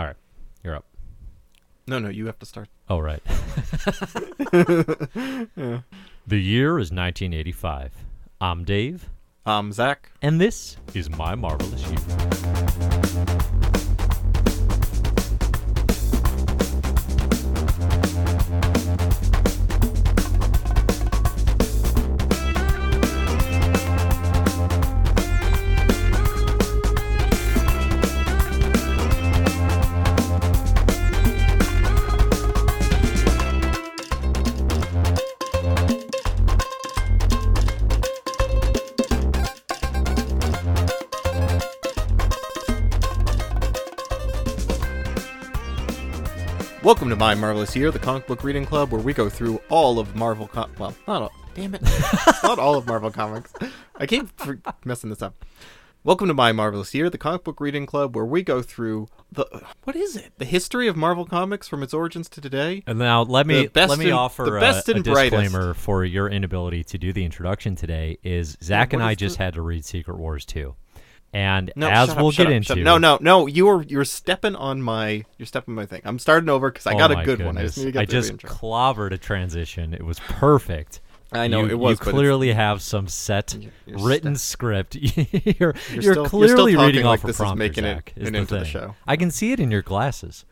All right, you're up. No, no, you have to start. Oh, right. The year is 1985. I'm Dave, Um, Zach. and this is my marvelous year. Welcome to My Marvelous Year, the comic book reading club, where we go through all of Marvel. Com- well, not all. Damn it, not all of Marvel comics. I keep messing this up. Welcome to My Marvelous Year, the comic book reading club, where we go through the what is it? The history of Marvel comics from its origins to today. And now let me let me offer the a- best a, and brightest. disclaimer for your inability to do the introduction today. Is Zach and I just the- had to read Secret Wars 2. And No, as we'll shut get up, into up. No, no, no. You're you're stepping on my you're stepping on my thing. I'm starting over because I Oh got a good one. I just need to get I just clobbered a transition. It was perfect. I know you, it was You clearly have some set you're written script. you're You're you're, still- you're clearly reading like off a this is making it Zach, is an the into the show. I can see it in your glasses.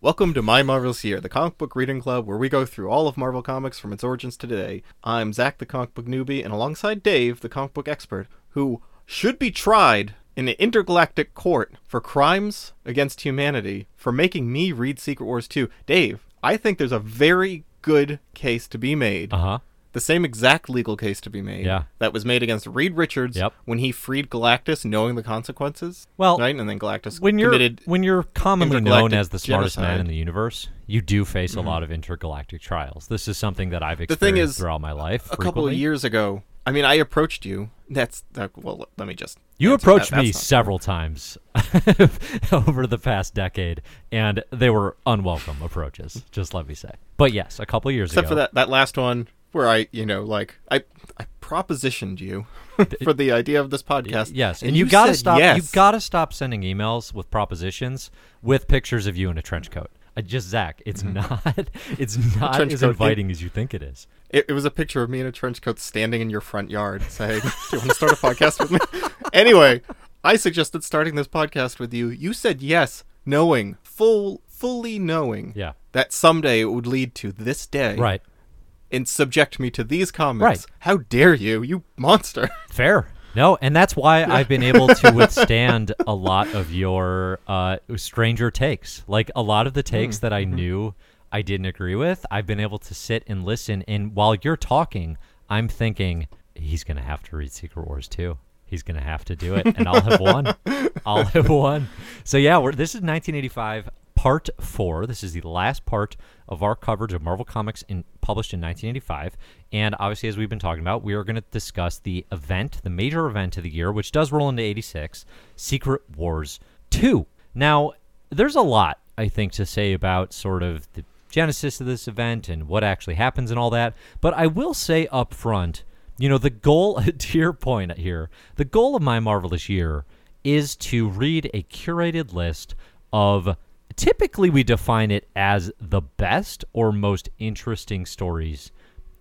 Welcome to My Marvelous Year, the comic book reading club where we go through all of Marvel Comics from its origins to today. I'm Zach, the comic book newbie, and alongside Dave, the comic book expert, who should be tried in an intergalactic court for crimes against humanity for making me read Secret Wars 2. Dave, I think there's a very good case to be made. Uh huh. The same exact legal case to be made Yeah. that was made against Reed Richards Yep. when he freed Galactus knowing the consequences. Well, right? And then Galactus When you're when you're commonly known as the smartest man genocide. Mm-hmm. in the universe, you do face a lot of intergalactic trials. This is something that I've experienced the thing is, throughout my life. a couple of years ago. I mean, I approached you. That's that. Well, let me just. You approached that. me several times over the past decade, and they were unwelcome approaches. Just let me say. But yes, a couple years except ago, for that that last one where I, you know, like I, I propositioned you for the idea of this podcast. Yes, and, and you, you gotta stop. yes. You gotta stop sending emails with propositions with pictures of you in a trench coat. I just Zach, it's mm-hmm. not. It's not as coat. inviting as you think it is. It, it was a picture of me in a trench coat standing in your front yard saying, Do you want to start a podcast with me? Anyway, I suggested starting this podcast with you. You said yes, knowing, full, fully knowing Yeah. that someday it would lead to this day. Right. And subject me to these comments. Right. How dare you, you monster. Fair. No, and that's why I've been able to withstand a lot of your uh, stranger takes. Like a lot of the takes that I knew I didn't agree with, I've been able to sit and listen. And while you're talking, I'm thinking he's gonna have to read Secret Wars too. He's gonna have to do it, and I'll have won. I'll have won. So yeah, we're, this is 1985, part four. This is the last part of our coverage of Marvel Comics in published in 1985. And obviously, as we've been talking about, we are going to discuss the event, the major event of the year, which does roll into 86, Secret Wars 2. Now, there's a lot I think to say about sort of the genesis of this event and what actually happens and all that. But I will say up front, you know, the goal, to your point here, the goal of my marvelous year is to read a curated list of typically we define it as the best or most interesting stories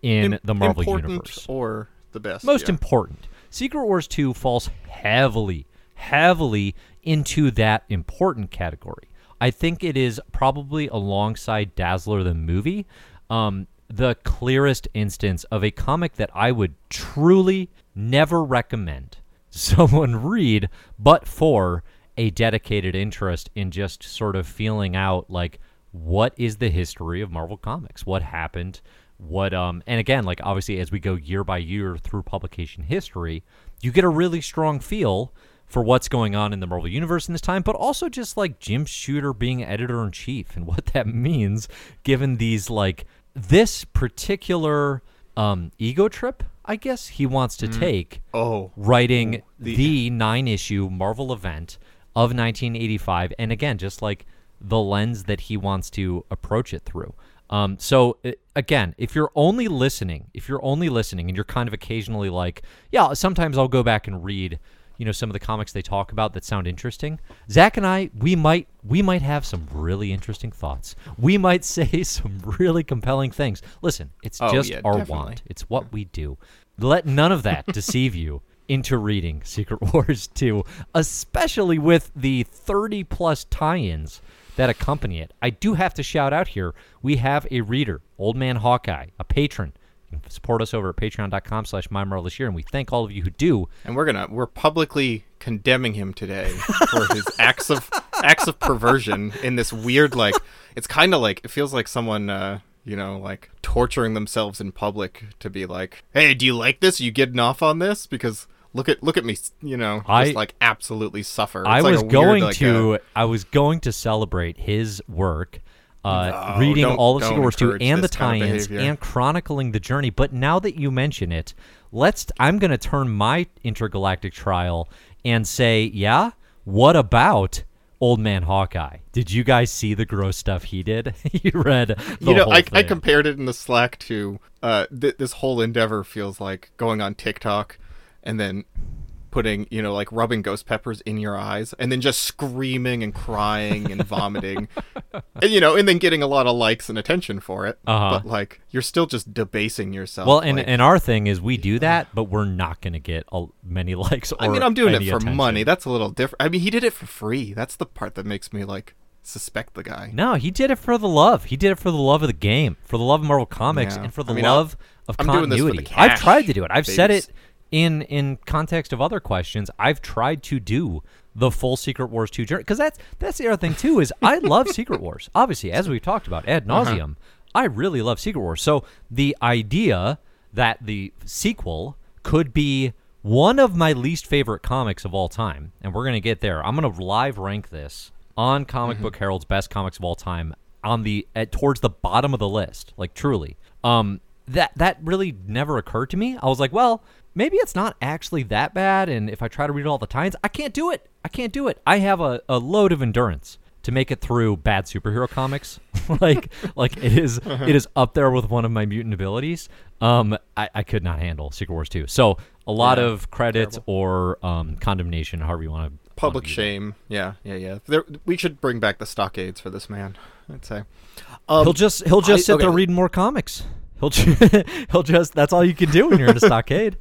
in Im- the Marvel important universe. or the best. Most yeah. important. Secret Wars 2 falls heavily, heavily into that important category. I think it is probably alongside Dazzler the movie, um, the clearest instance of a comic that I would truly never recommend someone read, but for a dedicated interest in just sort of feeling out like what is the history of Marvel Comics? What happened? What um and again, like obviously as we go year by year through publication history, you get a really strong feel for what's going on in the Marvel universe in this time, but also just like Jim Shooter being editor in chief and what that means given these like this particular um ego trip, I guess he wants to take Oh, writing the- the, nine issue Marvel event of 1985, and again, just like the lens that he wants to approach it through. Um, so uh, again, if you're only listening, if you're only listening, and you're kind of occasionally like, yeah, sometimes I'll go back and read, you know some of the comics they talk about that sound interesting. Zach and I, we might we might have some really interesting thoughts. We might say some really compelling things. Listen, it's Oh, just yeah, our definitely. want. It's what we do. Let none of that deceive you into reading Secret Wars 2, especially with the 30 plus tie-ins that accompany it. I do have to shout out here, we have a reader, Old Man Hawkeye, a patron. You can support us over at patreon.com slash year, and we thank all of you who do. And we're gonna we're publicly condemning him today for his acts of acts of perversion in this weird like it's kind of like it feels like someone uh you know like torturing themselves in public to be like hey do you like this Are you getting off on this because look at look at me you know I, just like absolutely suffer I like was weird, going like, to uh, I was going to celebrate his work uh, No, reading all of Secret Wars 2 and the this kind of tie-ins and chronicling the journey. But now that you mention it, let's I'm going to turn my intergalactic trial and say, yeah, what about Old Man Hawkeye? Did you guys see the gross stuff he did? you read you know I, I compared it in the slack to uh th- this whole endeavor feels like going on tiktok and then putting you know like rubbing ghost peppers in your eyes and then just screaming and crying and vomiting and you know and then getting a lot of likes and attention for it Uh-huh. but like you're still just debasing yourself Well, and, like- and our thing is we do that, but we're not going to get a, many likes. Or i mean i'm doing it for attention. money that's a little different i mean he did it for free that's the part that makes me like suspect the guy No, he did it for the love. He did it for the love of the game, for the love of Marvel Comics, Yeah. and for the I mean, I'll- love of I'm doing this for the continuity. I've tried to do it. I've said it in in context of other questions. I've tried to do the full Secret Wars 2 journey because that's that's the other thing too is I love Secret Wars. Obviously, as we've talked about ad Uh-huh. nauseum, I really love Secret Wars. So the idea that the sequel could be one of my least favorite comics of all time, and we're gonna get there. I'm gonna live rank this on Comic Mm-hmm. Book Herald's best comics of all time on the at, towards the bottom of the list, like truly. Um, that that really never occurred to me. I was like, well, maybe it's not actually that bad, and if I try to read all the times, I can't do it. I can't do it. I have a, a load of endurance to make it through bad superhero comics. like like it is it is up there with one of my mutant abilities. Um, I, I could not handle Secret Wars 2. So a lot Yeah, of credits or um, condemnation, however you want to public shame yeah yeah yeah there, we should bring back the stockades for this man i'd say um, He'll just he'll just I- sit there okay. reading more comics. He'll ju- he'll just that's all you can do when you're in a stockade.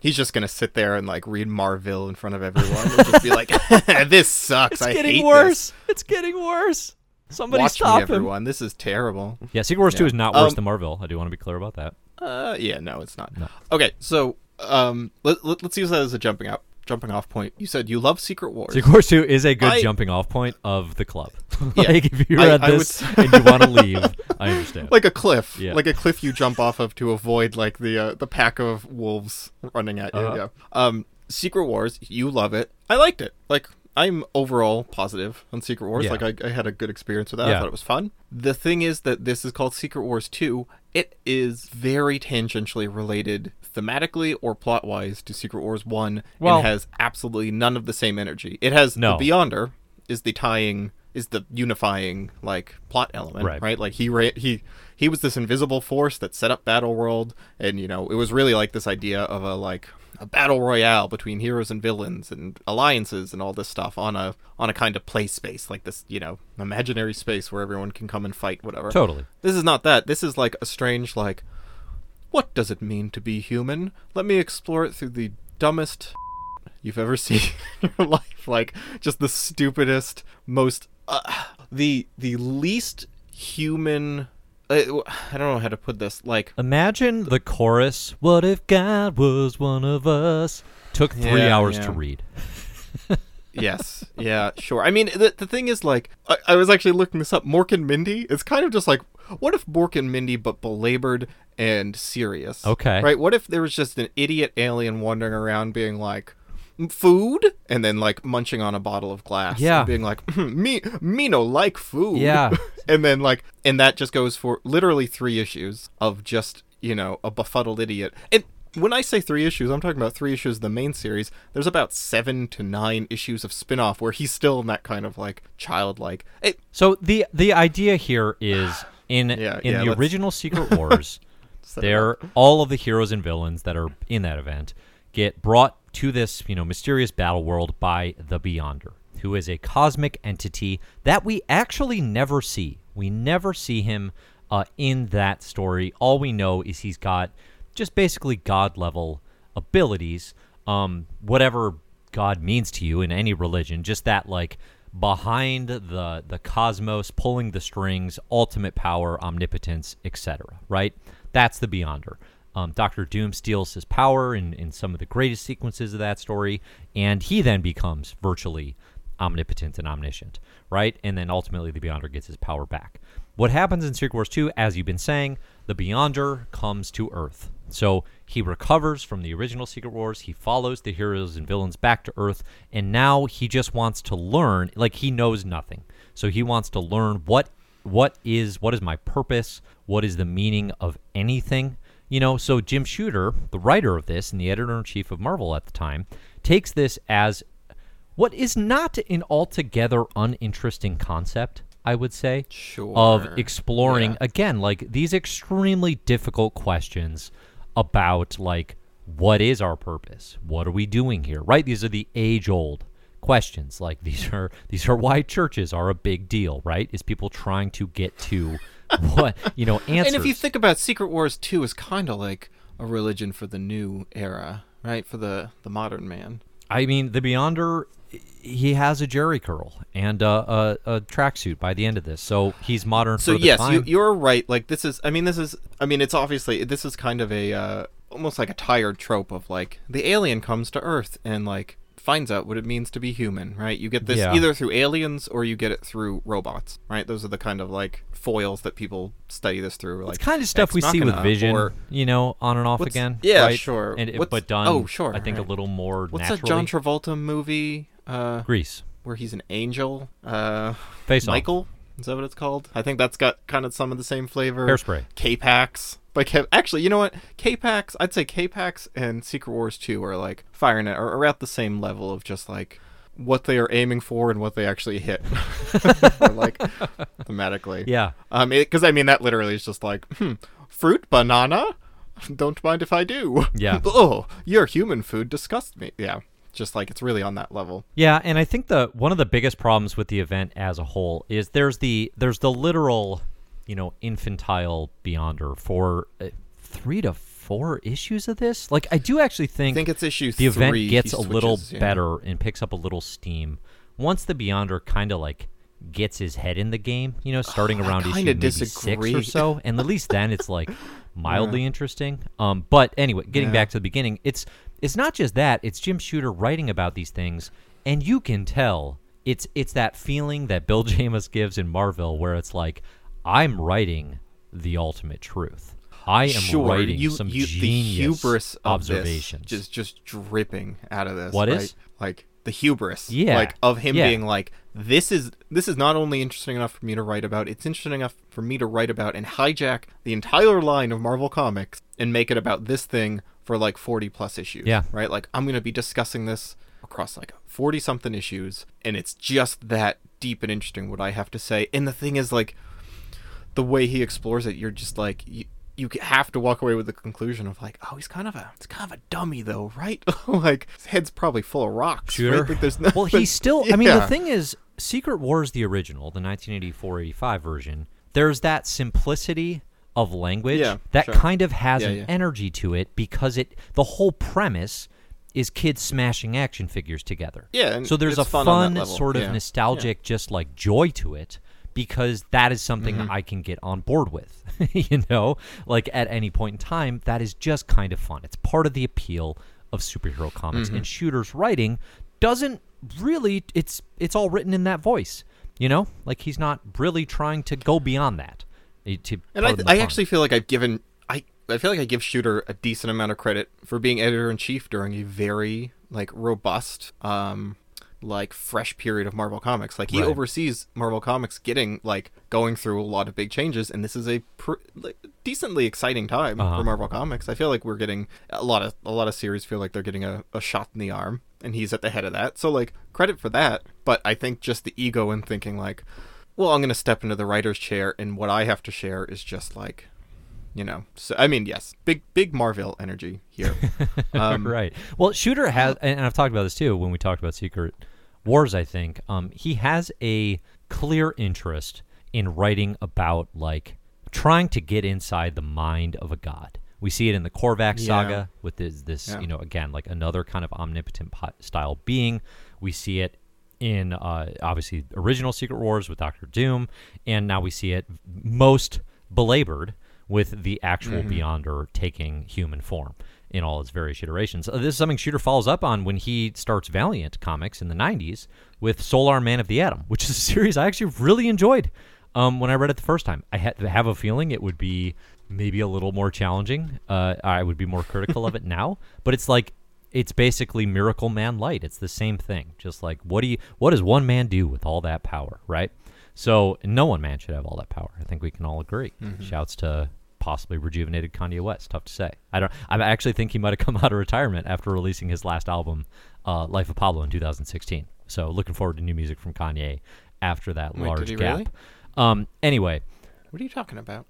He's just gonna sit there and like read Marville in front of everyone and just be like, "This sucks. It's I getting hate worse. It's getting worse. This. Somebody Watch stop me, him. everyone. This is terrible." Yeah, Secret Wars 2 is not worse Um, than Marville. I do want to be clear about that. Uh, yeah, no, it's not. No. Okay, so um, let, let, us use that as a jumping out jumping off point. You said you love Secret Wars. Secret Wars 2 is a good I- jumping off point of the club. Yeah. like if you I- read I would this s- and you want to leave, I understand. like a cliff, Yeah. like a cliff you jump off of to avoid like the uh, the pack of wolves running at you. Uh-huh. Yeah. Um, Secret Wars, you love it. I liked it. Like I'm overall positive on Secret Wars. Yeah. Like I, I had a good experience with that. Yeah. I thought it was fun. The thing is that this is called Secret Wars 2. It is very tangentially related thematically or plot wise to Secret Wars 1 Well- and has absolutely none of the same energy. It has No. the Beyonder is the tying is the unifying like plot element, Right. right? Like he ra- he he was this invisible force that set up Battle World, and you know it was really like this idea of a like a battle royale between heroes and villains and alliances and all this stuff on a on a kind of play space like this you know imaginary space where everyone can come and fight whatever. totally. This is not that. This is like a strange like what does it mean to be human? Let me explore it through the dumbest you've ever seen in your life. Like just the stupidest, most uh, the the least human. I don't know how to put this. Like Imagine the chorus, What if God was one of us? Took three Yeah, hours yeah. to read. yes, yeah, sure. I mean, the the thing is, like, I, I was actually looking this up. Mork and Mindy. It's kind of just like, what if Mork and Mindy, but belabored and serious? Okay. right. What if there was just an idiot alien wandering around, being like. Food and then like munching on a bottle of glass, Yeah. and being like, hmm, me, me no like food, Yeah. and then like, and that just goes for literally three issues of just you know a befuddled idiot. And when I say three issues, I'm talking about three issues of the main series. There's about seven to nine issues of spin-off where he's still in that kind of like childlike. It, So the the idea here is in Yeah, in yeah, the let's- original Secret Wars, there all of the heroes and villains that are in that event get brought to this, you know, mysterious battle world by the Beyonder, who is a cosmic entity that we actually never see. We never see him uh, in that story. All we know is he's got just basically god level abilities. Um, whatever God means to you in any religion, just that like behind the the cosmos, pulling the strings, ultimate power, omnipotence, etc. Right? That's the Beyonder. Um, Doctor Doom steals his power in, in some of the greatest sequences of that story, and he then becomes virtually omnipotent and omniscient, right? And then ultimately the Beyonder gets his power back. What happens in Secret Wars 2, as you've been saying, the Beyonder comes to Earth. So he recovers from the original Secret Wars. He follows the heroes and villains back to Earth, and now he just wants to learn. Like he knows nothing, so he wants to learn what what is what is my purpose? What is the meaning of anything? You know, so Jim Shooter, the writer of this and the editor in chief of Marvel at the time, takes this as what is not an altogether uninteresting concept, I would say, Sure. of exploring Yeah. again like these extremely difficult questions about like what is our purpose? What are we doing here? Right? These are the age-old questions. Like these are these are why churches are a big deal, right? Is people trying to get to what, you know, answers. And if you think about Secret Wars 2 is kind of like a religion for the new era, right? For the the modern man. I mean, the Beyonder, he has a Jheri curl and a, a, a tracksuit by the end of this, so he's modern So for the yes, time. you, you're right. Like this is, I mean, this is, I mean, it's obviously this is kind of a uh, almost like a tired trope of like the alien comes to Earth and like finds out what it means to be human, right? You get this Yeah. either through aliens or you get it through robots, right? Those are the kind of like foils that people study this through. Like it's kind of stuff we see with Vision, or- you know, on and off again. yeah, right? sure. And it- but done. oh, sure, I think a little more What's naturally. that John Travolta movie uh, Grease, where he's an angel? Uh, Face Off, Michael. Is that what it's called? I think that's got kind of some of the same flavor. Hairspray. K-Pax. But K- actually, you know what? K-Pax, I'd say K-Pax and Secret Wars 2 are like firing it, are, are at the same level of just like what they are aiming for and what they actually hit. Or, like thematically. Yeah, Um, because I mean that literally is just like, hmm, fruit, banana. Don't mind if I do. Yeah. oh, your human food disgusts me. Yeah. Just like it's really on that level. yeah, and I think the one of the biggest problems with the event as a whole is there's the there's the literal, you know, infantile Beyonder for uh, three to four issues of this. Like, I do actually I think it's issue the event gets he a little yeah. better and picks up a little steam once the Beyonder kind of like gets his head in the game. You know, starting Oh, around issue maybe six or so, and at least then it's like mildly interesting. Um, but anyway, getting Yeah. back to the beginning, it's it's not just that; it's Jim Shooter writing about these things, and you can tell it's it's that feeling that Bill Jemas gives in Marville, where it's like I'm writing the ultimate truth. I am sure, writing you, some you, genius the hubris of observations. Just just dripping out of this. What right? is? like the hubris? Yeah, like of him yeah. being like, this is this is not only interesting enough for me to write about. It's interesting enough for me to write about and hijack the entire line of Marvel comics and make it about this thing for like forty plus issues. Yeah. right. Like I'm gonna be discussing this across like forty something issues, and it's just that deep and interesting. What I have to say, and the thing is like the way he explores it, you're just like you, you have to walk away with the conclusion of like, oh, he's kind of a, it's kind of a dummy though, right? like his head's probably full of rocks. right? Shooter. Like, there's no, well, he's still. I mean, the thing is, Secret Wars, the original, the 1984-85 version. There's that simplicity of language Yeah, that sure. kind of has Yeah, an yeah. energy to it because it. The whole premise is kids smashing action figures together. Yeah, So there's a fun fun, that sort of nostalgic, just like joy to it. Because that is something Mm-hmm. I can get on board with, you know, like at any point in time, that is just kind of fun. It's part of the appeal of superhero comics. Mm-hmm. And Shooter's writing doesn't really it's it's all written in that voice you know like he's not really trying to go beyond that and I, I actually feel like I've given, I, I feel like I give Shooter a decent amount of credit for being editor in chief during a very like robust, um, like fresh period of Marvel Comics. Like he Right. oversees Marvel Comics getting like going through a lot of big changes, and this is a pr- like, decently exciting time Uh-huh. for Marvel Comics. I feel like we're getting a lot of a lot of series feel like they're getting a, a shot in the arm, and he's at the head of that. So like credit for that. But I think just the ego and thinking like, well, I'm gonna step into the writer's chair, and what I have to share is just like you know. So I mean, yes, big big Marville energy here. Um, right. Well, Shooter has, and I've talked about this too when we talked about Secret Wars. I think um, he has a clear interest in writing about like trying to get inside the mind of a god. We see it in the Korvac Yeah. saga with this, this Yeah. you know, again, like another kind of omnipotent style being. We see it in uh, obviously original Secret Wars with Doctor Doom, and now we see it most belabored with the actual Mm-hmm. Beyonder taking human form in all its various iterations. Uh, this is something Shooter follows up on when he starts Valiant comics in the 90s with Solar Man of the Atom, which is a series I actually really enjoyed um, when I read it the first time. I ha- have a feeling it would be maybe a little more challenging. Uh, I would be more critical of it now, but it's like it's basically Miracle Man Light. It's the same thing. Just like what do you what does one man do with all that power, right? So no one man should have all that power. I think we can all agree. Shouts to possibly rejuvenated Kanye West. Tough to say. I don't. I actually think he might have come out of retirement after releasing his last album, uh, Life of Pablo, in 2016. So looking forward to new music from Kanye after that Wait, large gap. really? Um. Anyway, What are you talking about?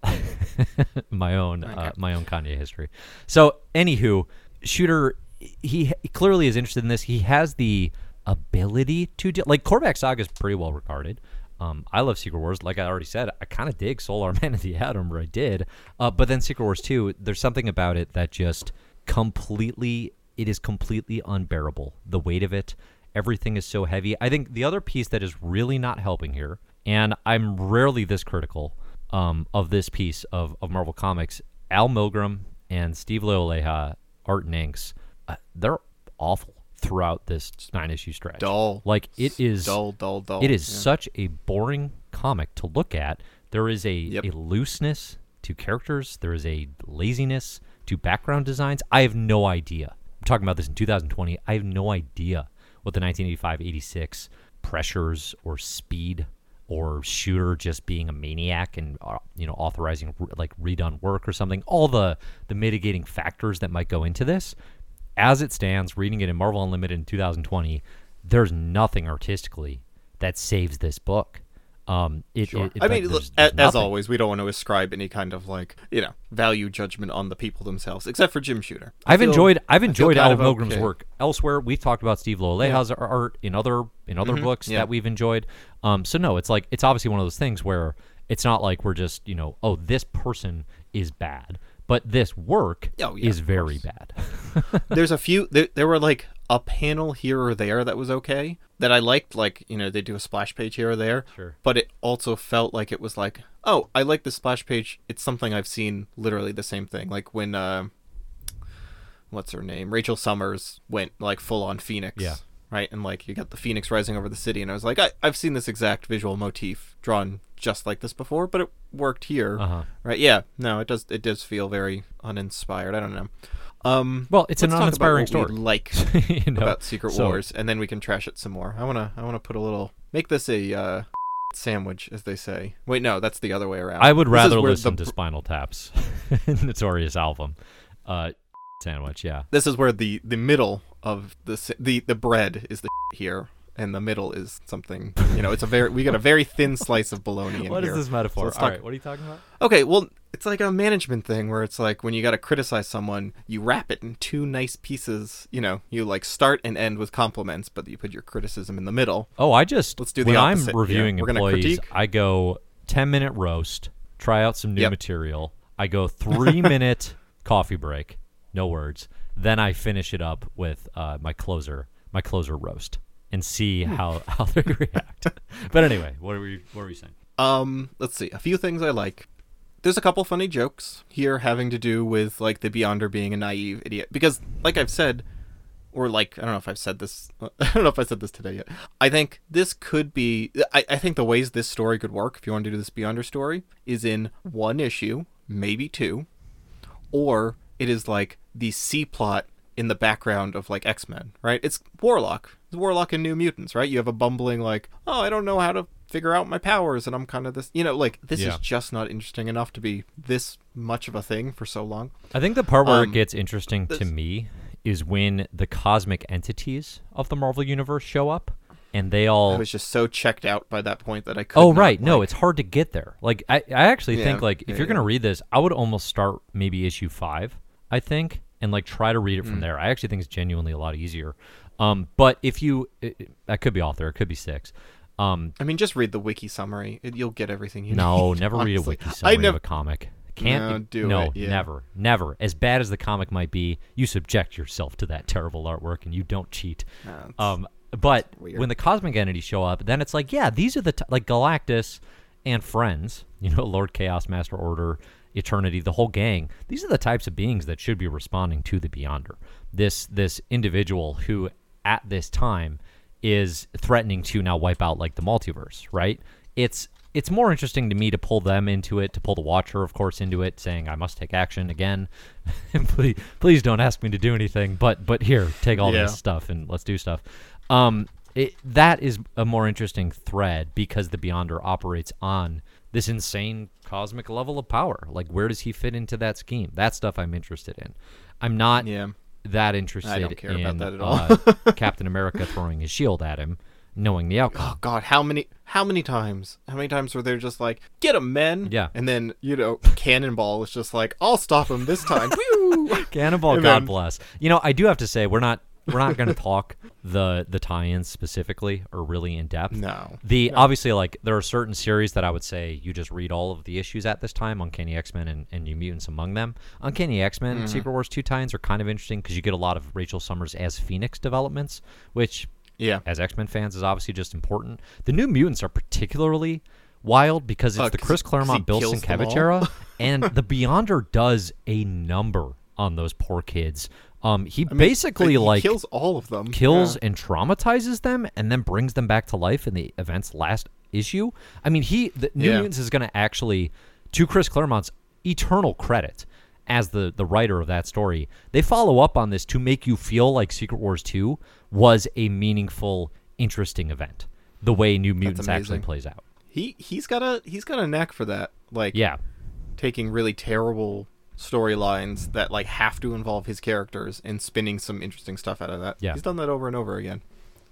my own uh, my own Kanye history. So, anywho, Shooter, he, he clearly is interested in this. He has the ability to do like Korvac Saga is pretty well regarded. Um, I love Secret Wars. Like I already said, I kind of dig Solar Man of the Atom, or I did. Uh, but then Secret Wars 2, there's something about it that just completely, it is completely unbearable. The weight of it, everything is so heavy. I think the other piece that is really not helping here, and I'm rarely this critical um, of this piece of, of Marvel Comics, Al Milgrom and Steve Leialoha, art and inks, uh, they're awful throughout this nine issue stretch. Dull. Like it is dull, dull, dull. it is Yeah. such a boring comic to look at. There is a, Yep. a looseness to characters. There is a laziness to background designs. I have no idea. I'm talking about this in 2020. I have no idea what the 1985-86 pressures or speed or shooter just being a maniac and uh, you know authorizing like redone work or something. All the the mitigating factors that might go into this as it stands, reading it in Marvel Unlimited in 2020, there's nothing artistically that saves this book. Um, it, Sure. it- it- I mean, there's- there's as nothing. always, we don't want to ascribe any kind of like you know value judgment on the people themselves, except for Jim Shooter. I I've feel- enjoyed I've enjoyed Al of Milgrom's okay. work elsewhere. We've talked about Steve Leialoha's art in other in other books yeah. that we've enjoyed. Um, so no, it's like it's obviously one of those things where it's not like we're just you know oh this person is bad, but this work Oh, yeah, is very bad. There's a few. There, there were like a panel here or there that was okay that I liked. Like you know they do a splash page here or there. Sure. But it also felt like it was like oh I like this splash page. It's something I've seen literally the same thing. Like when uh, what's her name Rachel Summers went like full on Phoenix. Yeah. Right, and like you got the phoenix rising over the city, and I was like, I, I've seen this exact visual motif drawn just like this before, but it worked here, Uh-huh. right? Yeah, no, it does. It does feel very uninspired. I don't know. Um, Well, it's an let's talk about uninspiring story. like you know? about Secret So- Wars, and then we can trash it some more. I wanna, I wanna put a little, make this a uh, sandwich, as they say. Wait, no, that's the other way around. I would This rather listen the, to Spinal Tap's Notorious album. Uh, sandwich, yeah. This is where the the middle of the the the bread is the here, and the middle is something. You know, it's a very we got a very thin slice of bologna in What is here. this metaphor? So talk- right, what are you talking about? Okay, well, it's like a management thing where it's like when you got to criticize someone, you wrap it in two nice pieces. You know, you like start and end with compliments, but you put your criticism in the middle. Oh, I just Let's do the when I'm reviewing employees. I go ten minute roast, try out some new Yep. material. I go three minute coffee break, no words. Then I finish it up with uh, my closer, my closer roast, and see Hmm. how how they react. but anyway, what were you what were you saying? Um, let's see. A few things I like. There's a couple funny jokes here having to do with like the Beyonder being a naive idiot because, like I've said, or like I don't know if I've said this. I don't know if I said this today yet. I think this could be. I, I think the ways this story could work, if you want to do this Beyonder story, is in one issue, maybe two, or it is like the C plot in the background of like X Men, right? It's Warlock. It's Warlock and New Mutants, right? You have a bumbling like, oh, I don't know how to figure out my powers, and I'm kind of this, you know, like this Yeah. is just not interesting enough to be this much of a thing for so long. I think the part where Um, it gets interesting to me is when the cosmic entities of the Marvel universe show up. and they all I was just so checked out by that point that I could. Oh right, no, it's hard to get there. Like I, I actually Yeah, think like if yeah, you're gonna read this, I would almost start maybe issue five. I think and like try to read it from Mm. there. I actually think it's genuinely a lot easier. Um, but if you, it, that could be off there. It could be six. Um, I mean, just read the wiki summary. It, you'll get everything you no, need. never read a wiki summary never. of a comic. Can't No, do no, it, yeah. never, never. As bad as the comic might be, you subject yourself to that terrible artwork, and you don't cheat. No, Um, but when the cosmic entities show up, then it's like, yeah, these are the t- like Galactus and friends, you know, Lord Chaos, Master Order, Eternity, the whole gang. These are the types of beings that should be responding to the Beyonder. This this individual who at this time is threatening to now wipe out like the multiverse, right? It's it's more interesting to me to pull them into it, to pull the Watcher, of course, into it, saying I must take action again. please, please don't ask me to do anything, but but here, take all Yeah. this stuff and let's do stuff. Um, it, that is a more interesting thread because the Beyonder operates on this insane cosmic level of power. Like, where does he fit into that scheme? That stuff I'm interested in. I'm not yeah. that interested I don't care in about that at all. uh, Captain America throwing his shield at him, knowing the outcome. Oh God, how many how many times? How many times were they just like, get him, men? Yeah. And then you know, Cannonball was just like, I'll stop him this time. Cannonball, And God then- bless. You know, I do have to say we're not we're not going to talk the the tie-ins specifically or really in depth. No. The obviously like there are certain series that I would say you just read all of the issues at this time, Uncanny X Men and, and New Mutants among them. Uncanny X Men Mm-hmm. Secret Wars two tie-ins are kind of interesting because you get a lot of Rachel Summers as Phoenix developments, which Yeah. as X Men fans is obviously just important. The New Mutants are particularly wild because it's Uh, the Chris he- 'cause he Claremont Bill Sienkiewicz era, and the Beyonder does a number on those poor kids. Um, he I mean, basically he like kills all of them. kills Yeah. and traumatizes them and then brings them back to life in the event's last issue. I mean, he the New Yeah. Mutants is going to actually to Chris Claremont's eternal credit as the the writer of that story. They follow up on this to make you feel like Secret Wars 2 was a meaningful interesting event. The way New Mutants actually plays out. He he's got a he's got a knack for that. Like Yeah. taking really terrible storylines that like have to involve his characters and spinning some interesting stuff out of that. Yeah. He's done that over and over again.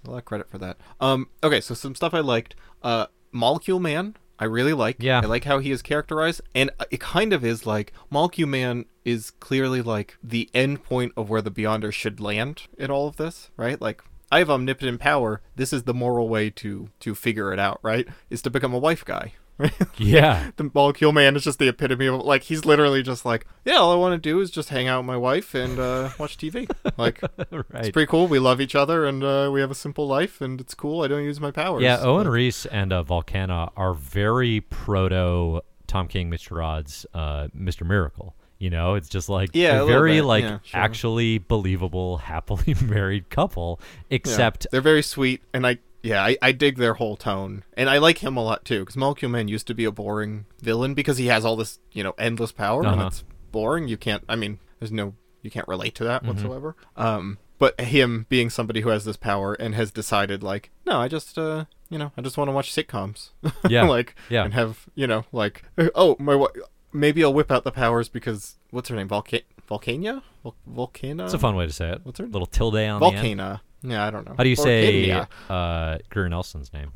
A lot of credit for that. Um okay, so some stuff I liked. Uh Molecule Man, I really like. Yeah. I like how he is characterized and it kind of is like Molecule Man is clearly like the end point of where the Beyonder should land in all of this, right? Like I have omnipotent power. This is the moral way to to figure it out, right? Is to become a wife guy. Right? Yeah. the molecule man is just the epitome of like he's literally just like yeah all i want to do is just hang out with my wife and uh, watch tv like it's pretty cool we love each other and uh, we have a simple life and it's cool i don't use my powers Yeah, Owen Like, Reece and uh, Volcana are very proto Tom King, Mr. Rod's uh, Mr. Miracle. You know, it's just like Yeah, a very bit, like yeah, sure. actually believable, happily married couple. yeah. Except, they're very sweet and i yeah I, I dig their whole tone and i like him a lot too because molecule man used to be a boring villain because he has all this you know endless power and Uh-huh. it's boring you can't i mean there's no you can't relate to Mm-hmm. that whatsoever um but him being somebody who has this power and has decided like no i just uh you know i just want to watch sitcoms Yeah, like yeah. and have you know like oh my maybe i'll whip out the powers because what's her name Volca- volcania Vol- volcana it's a fun way to say it. What's her- little tilde on the end. volcana yeah i don't know How do you say Volcania. uh, Greer Nelson's name?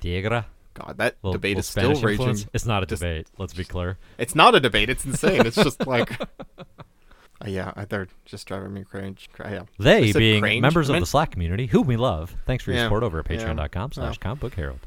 Tigra. god that Little, debate little is still Spanish raging? It's not a Just- debate. Let's be clear. it's not a debate it's insane it's just like Uh, yeah, they're just driving me cringe. Cra- Yeah. They being cringe, members of the Slack community, whom we love. Thanks for your Yeah, support over at yeah, patreon.com slash yeah. comic book herald.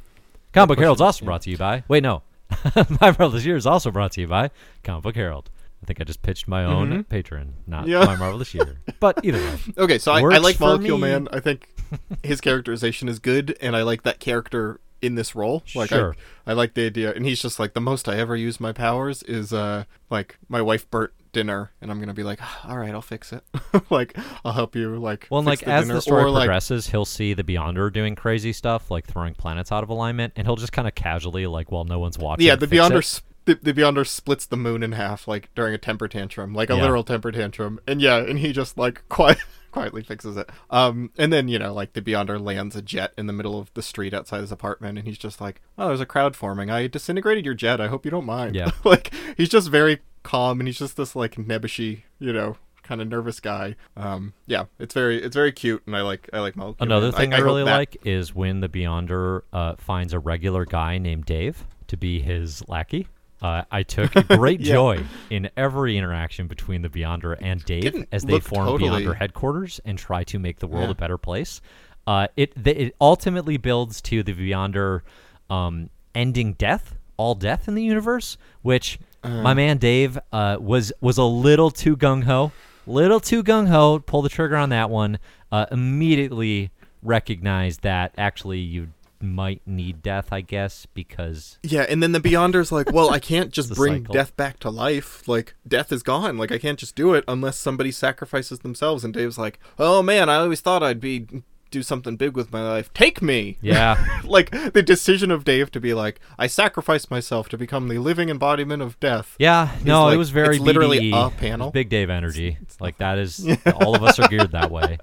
Comic Book Herald's pushing- also yeah. brought to you by. Wait, no. my Marvel this year is also brought to you by Comic Book Herald. I think I just pitched my own Mhm. patron, not Yeah. my marvelous year. But either way. Okay, so I, I like Molecule me. Man. I think his characterization is good, and I like that character in this role. Like, Sure. I, I like the idea, and he's just like the most I ever use my powers is uh like my wife burnt dinner, and I'm gonna be like, "Ah, all right, I'll fix it. like I'll help you. Like Well, like the as dinner. the story or, like, progresses, he'll see the Beyonder doing crazy stuff, like throwing planets out of alignment, and he'll just kind of casually, like while no one's watching, yeah, the Beyonder it. The, the Beyonder splits the moon in half like during a temper tantrum, like a Yeah. literal temper tantrum, and yeah, and he just like quiet, quietly fixes it. Um, and then you know, like the Beyonder lands a jet in the middle of the street outside his apartment, and he's just like, "Oh, there's a crowd forming. I disintegrated your jet. I hope you don't mind." Yeah. like he's just very calm, and he's just this like nebbishy, you know, kind of nervous guy. Um, yeah, it's very it's very cute, and I like I like Malcolm. Another thing I, hope really that- like is when the Beyonder uh, finds a regular guy named Dave to be his lackey. Uh, I took great Yeah. joy in every interaction between the Beyonder and Dave Didn't as they form totally- Beyonder headquarters and try to make the world Yeah. a better place. Uh, it th- it ultimately builds to the Beyonder um, ending death, all death in the universe, which Uh-huh. my man Dave uh, was was a little too gung ho, little too gung ho. Pull the trigger on that one. Uh, immediately recognized that actually you might need death, I guess, because Yeah, and then the Beyonder's like, well, I can't just bring cycle. death back to life. Like, death is gone. Like, I can't just do it unless somebody sacrifices themselves. And Dave's like, oh man, I always thought I'd be do something big with my life. Take me. yeah, like the decision of Dave to be like, I sacrificed myself to become the living embodiment of death. yeah. No, like- it was very it's literally BDE. a panel. big Dave energy. like that is all of us are geared that way.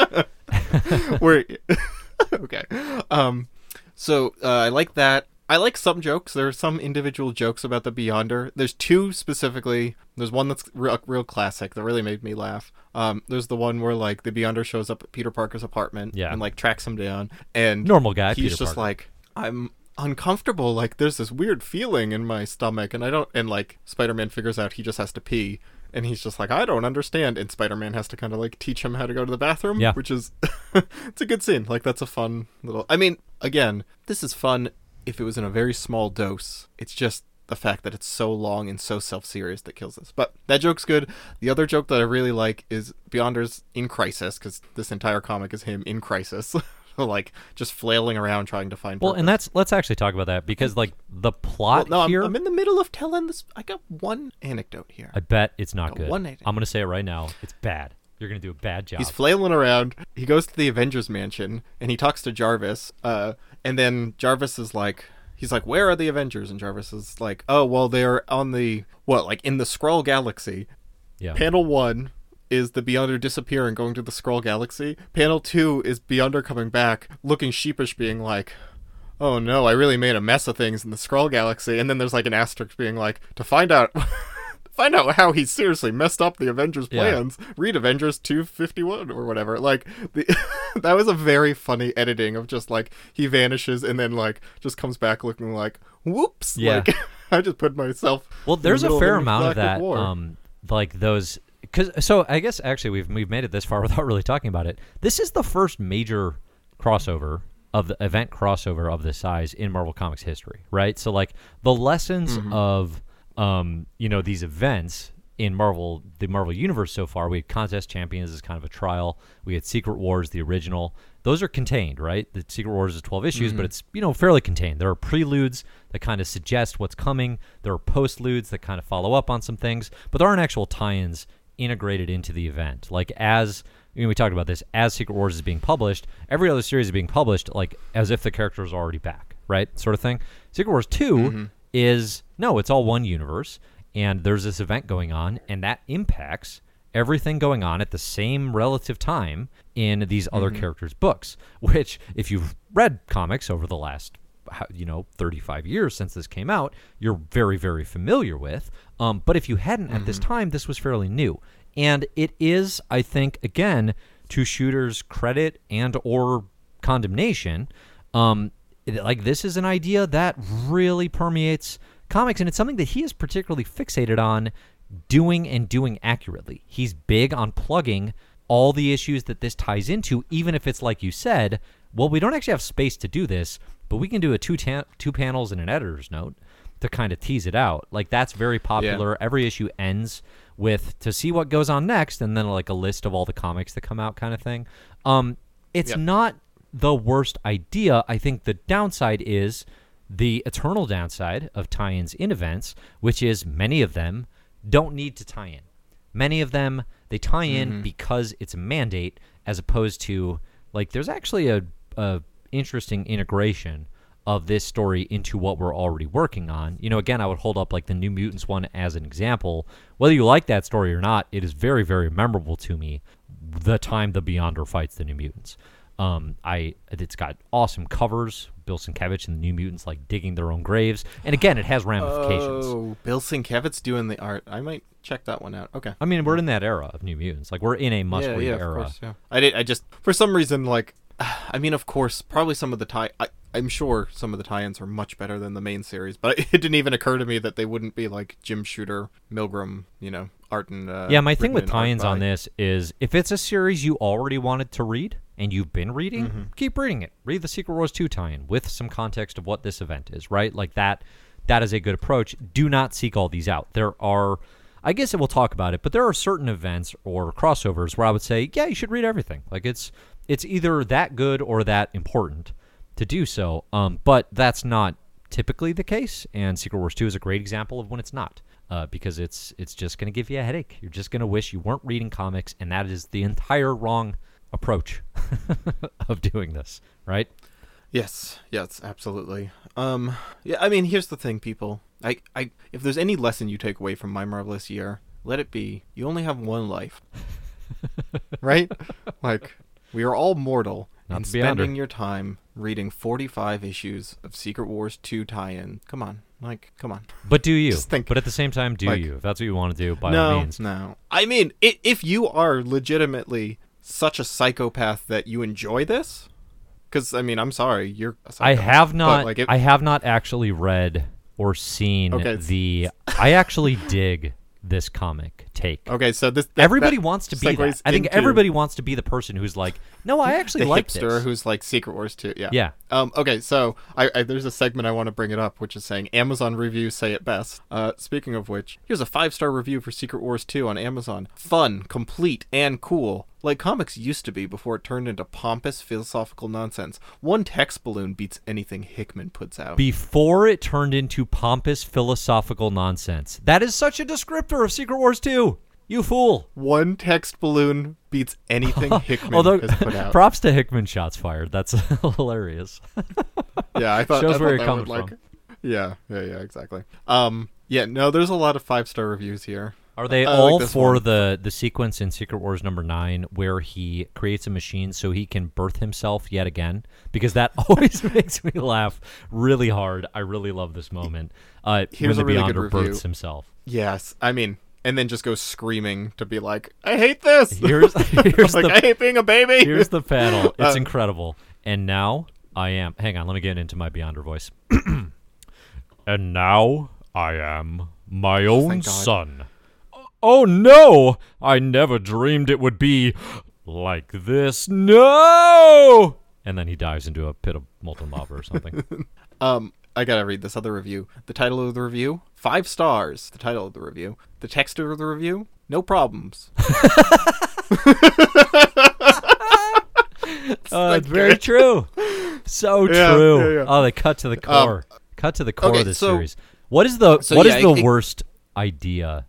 We're okay, um, so uh, I like that. I like some jokes. There are some individual jokes about the Beyonder. There's two specifically. There's one that's real, real classic that really made me laugh. Um, there's the one where like the Beyonder shows up at Peter Parker's apartment Yeah. and like tracks him down, and Normal guy, He's Peter just Parker. like, I'm uncomfortable. Like there's this weird feeling in my stomach, and I don't. And like Spider-Man figures out he just has to pee. And he's just like, I don't understand. And Spider-Man has to kind of like teach him how to go to the bathroom, Yeah. which is it's a good scene. Like that's a fun little. I mean, again, this is fun if it was in a very small dose. It's just the fact that it's so long and so self-serious that kills us. But that joke's good. The other joke that I really like is Beyonder's in crisis because this entire comic is him in crisis, like just flailing around trying to find. Well, purpose. and that's let's actually talk about that because like the Well, plot no, I'm, here. I'm in the middle of telling this. I got one anecdote here. I bet it's not good. one item. I'm gonna say it right now. It's bad. You're gonna do a bad job. He's flailing around. He goes to the Avengers mansion and he talks to Jarvis. Uh, and then Jarvis is like, he's like, "Where are the Avengers?" And Jarvis is like, "Oh, well, they're on the what, like in the Skrull Galaxy." yeah. Panel one is the Beyonder disappearing, going to the Skrull Galaxy. Panel two is Beyonder coming back, looking sheepish, being like. Oh no, I really made a mess of things in the Skrull Galaxy, and then there's like an asterisk being like, to find out find out how he seriously messed up the Avengers Yeah. plans. Read Avengers 251 or whatever. Like the that was a very funny editing of just like he vanishes and then like just comes back looking like whoops. Yeah. Like I just put myself Well, in the there's a fair amount of that. Um, like those, because so I guess actually we've we've made it this far without really talking about it. This is the first major crossover of the event crossover of this size in Marvel Comics history, right? So like the lessons Mm-hmm. of um, you know these events in Marvel, the Marvel universe so far. We had Contest Champions as kind of a trial. We had Secret Wars, the original. Those are contained, right? The Secret Wars is 12 issues, Mm-hmm. but it's, you know, fairly contained. There are preludes that kind of suggest what's coming. There are postludes that kind of follow up on some things, but there aren't actual tie-ins integrated into the event. Like as you know, we talked about this, as Secret Wars is being published, every other series is being published like as if the character is already back, right? Sort of thing. Secret Wars 2 mm-hmm. is no, it's all one universe and there's this event going on and that impacts everything going on at the same relative time in these other mm-hmm. characters' books, which if you've read comics over the last you know 35 years since this came out you're very very familiar with um, but if you hadn't at this time this was fairly new. And it is i think again to shooter's credit and or condemnation um, like this is an idea that really permeates comics and it's something that he is particularly fixated on doing and doing accurately. He's big on plugging all the issues that this ties into even if it's like you said well we don't actually have space to do this but we can do a two ta- two panels and an editor's note to kind of tease it out. Like that's very popular. Every issue ends with to see what goes on next and then like a list of all the comics that come out kind of thing. Um it's Yep. not the worst idea. I think the downside is the eternal downside of tie-ins in events which is many of them don't need to tie in. Many of them they tie in because it's a mandate as opposed to like there's actually a, a interesting integration of this story into what we're already working on you know again i would hold up like the new mutants one as an example whether you like that story or not it is very very memorable to me the time the beyonder fights the new mutants Um, I it's got awesome covers. Bill Sienkiewicz and the New Mutants like digging their own graves, and again, it has ramifications. Oh, Bill Sienkiewicz doing the art. I might check that one out. Okay. I mean, we're in that era of New Mutants. Like we're in a yeah, must-read yeah, era. of course. Yeah. I did. I just for some reason like, I mean, of course, probably some of the tie. I, I'm sure some of the tie-ins are much better than the main series, but it didn't even occur to me that they wouldn't be like Jim Shooter, Milgrom, you know, art and. Uh, Yeah, my thing with tie-ins on this is if it's a series you already wanted to read and you've been reading, Mm-hmm. keep reading it. Read the Secret Wars 2 tie-in with some context of what this event is, right? Like that that is a good approach. Do not seek all these out. There are I guess we'll talk about it, but there are certain events or crossovers where I would say, yeah, you should read everything. Like it's it's either that good or that important to do so. Um, but that's not typically the case, and Secret Wars 2 is a great example of when it's not. Uh, because it's it's just going to give you a headache. You're just going to wish you weren't reading comics, and that is the entire wrong approach of doing this, right? Yes, yes, absolutely. Um, yeah, I mean, here's the thing, people. I, I, if there's any lesson you take away from my marvelous year, let it be: you only have one life, right? Like, we are all mortal, Not and spending your time reading 45 issues of Secret Wars 2 tie-in. Come on, like, come on. But do you? Just think- but at the same time, do like- you? If that's what you want to do, by no, all means. no. I mean, i if you are legitimately such a psychopath that you enjoy this, because I mean, I'm sorry, you're. I have but, not. like, if- I have not actually read or seen Okay, the. I actually dig this comic take. Okay, so this that- everybody that wants to be that. I think everybody wants to be the person who's like, no, I actually like hipster this. who's like Secret Wars 2. Yeah. Yeah. Um. Okay. So I, I there's a segment I want to bring it up, which is saying Amazon reviews say it best. Uh. Speaking of which, here's a five star review for Secret Wars 2 on Amazon. Fun, complete, and cool. Like comics used to be before it turned into pompous philosophical nonsense. One text balloon beats anything Hickman puts out. Before it turned into pompous philosophical nonsense. That is such a descriptor of Secret Wars 2. You fool. One text balloon beats anything Hickman Although, has put out. props to Hickman shots fired. That's hilarious. yeah, I thought Shows I where thought you're that coming like, from. Yeah, yeah, yeah, exactly. Um, yeah, no, there's a lot of five star reviews here. Are they I all this for one. the the sequence in Secret Wars number nine where he creates a machine so he can birth himself yet again? Because that always makes me laugh really hard. I really love this moment. Uh, Here's when a the really good Beyonder review. births himself. Yes, I mean, and then just goes screaming to be like, "I hate this." Here's here's like, the I hate being a baby. Here's the panel. It's Uh, incredible. And now I am. Hang on, let me get into my Beyonder voice. and now I am my own son. Oh no! I never dreamed it would be like this. No! And then he dives into a pit of molten lava or something. Um, I gotta read this other review. The title of the review: five stars. The title of the review. The text of the review: no problems. Oh, it's very true. So Yeah, true. yeah, yeah. Oh, they cut to the um, core. cut to the core okay, of this so- series. What is the so what is the it- worst idea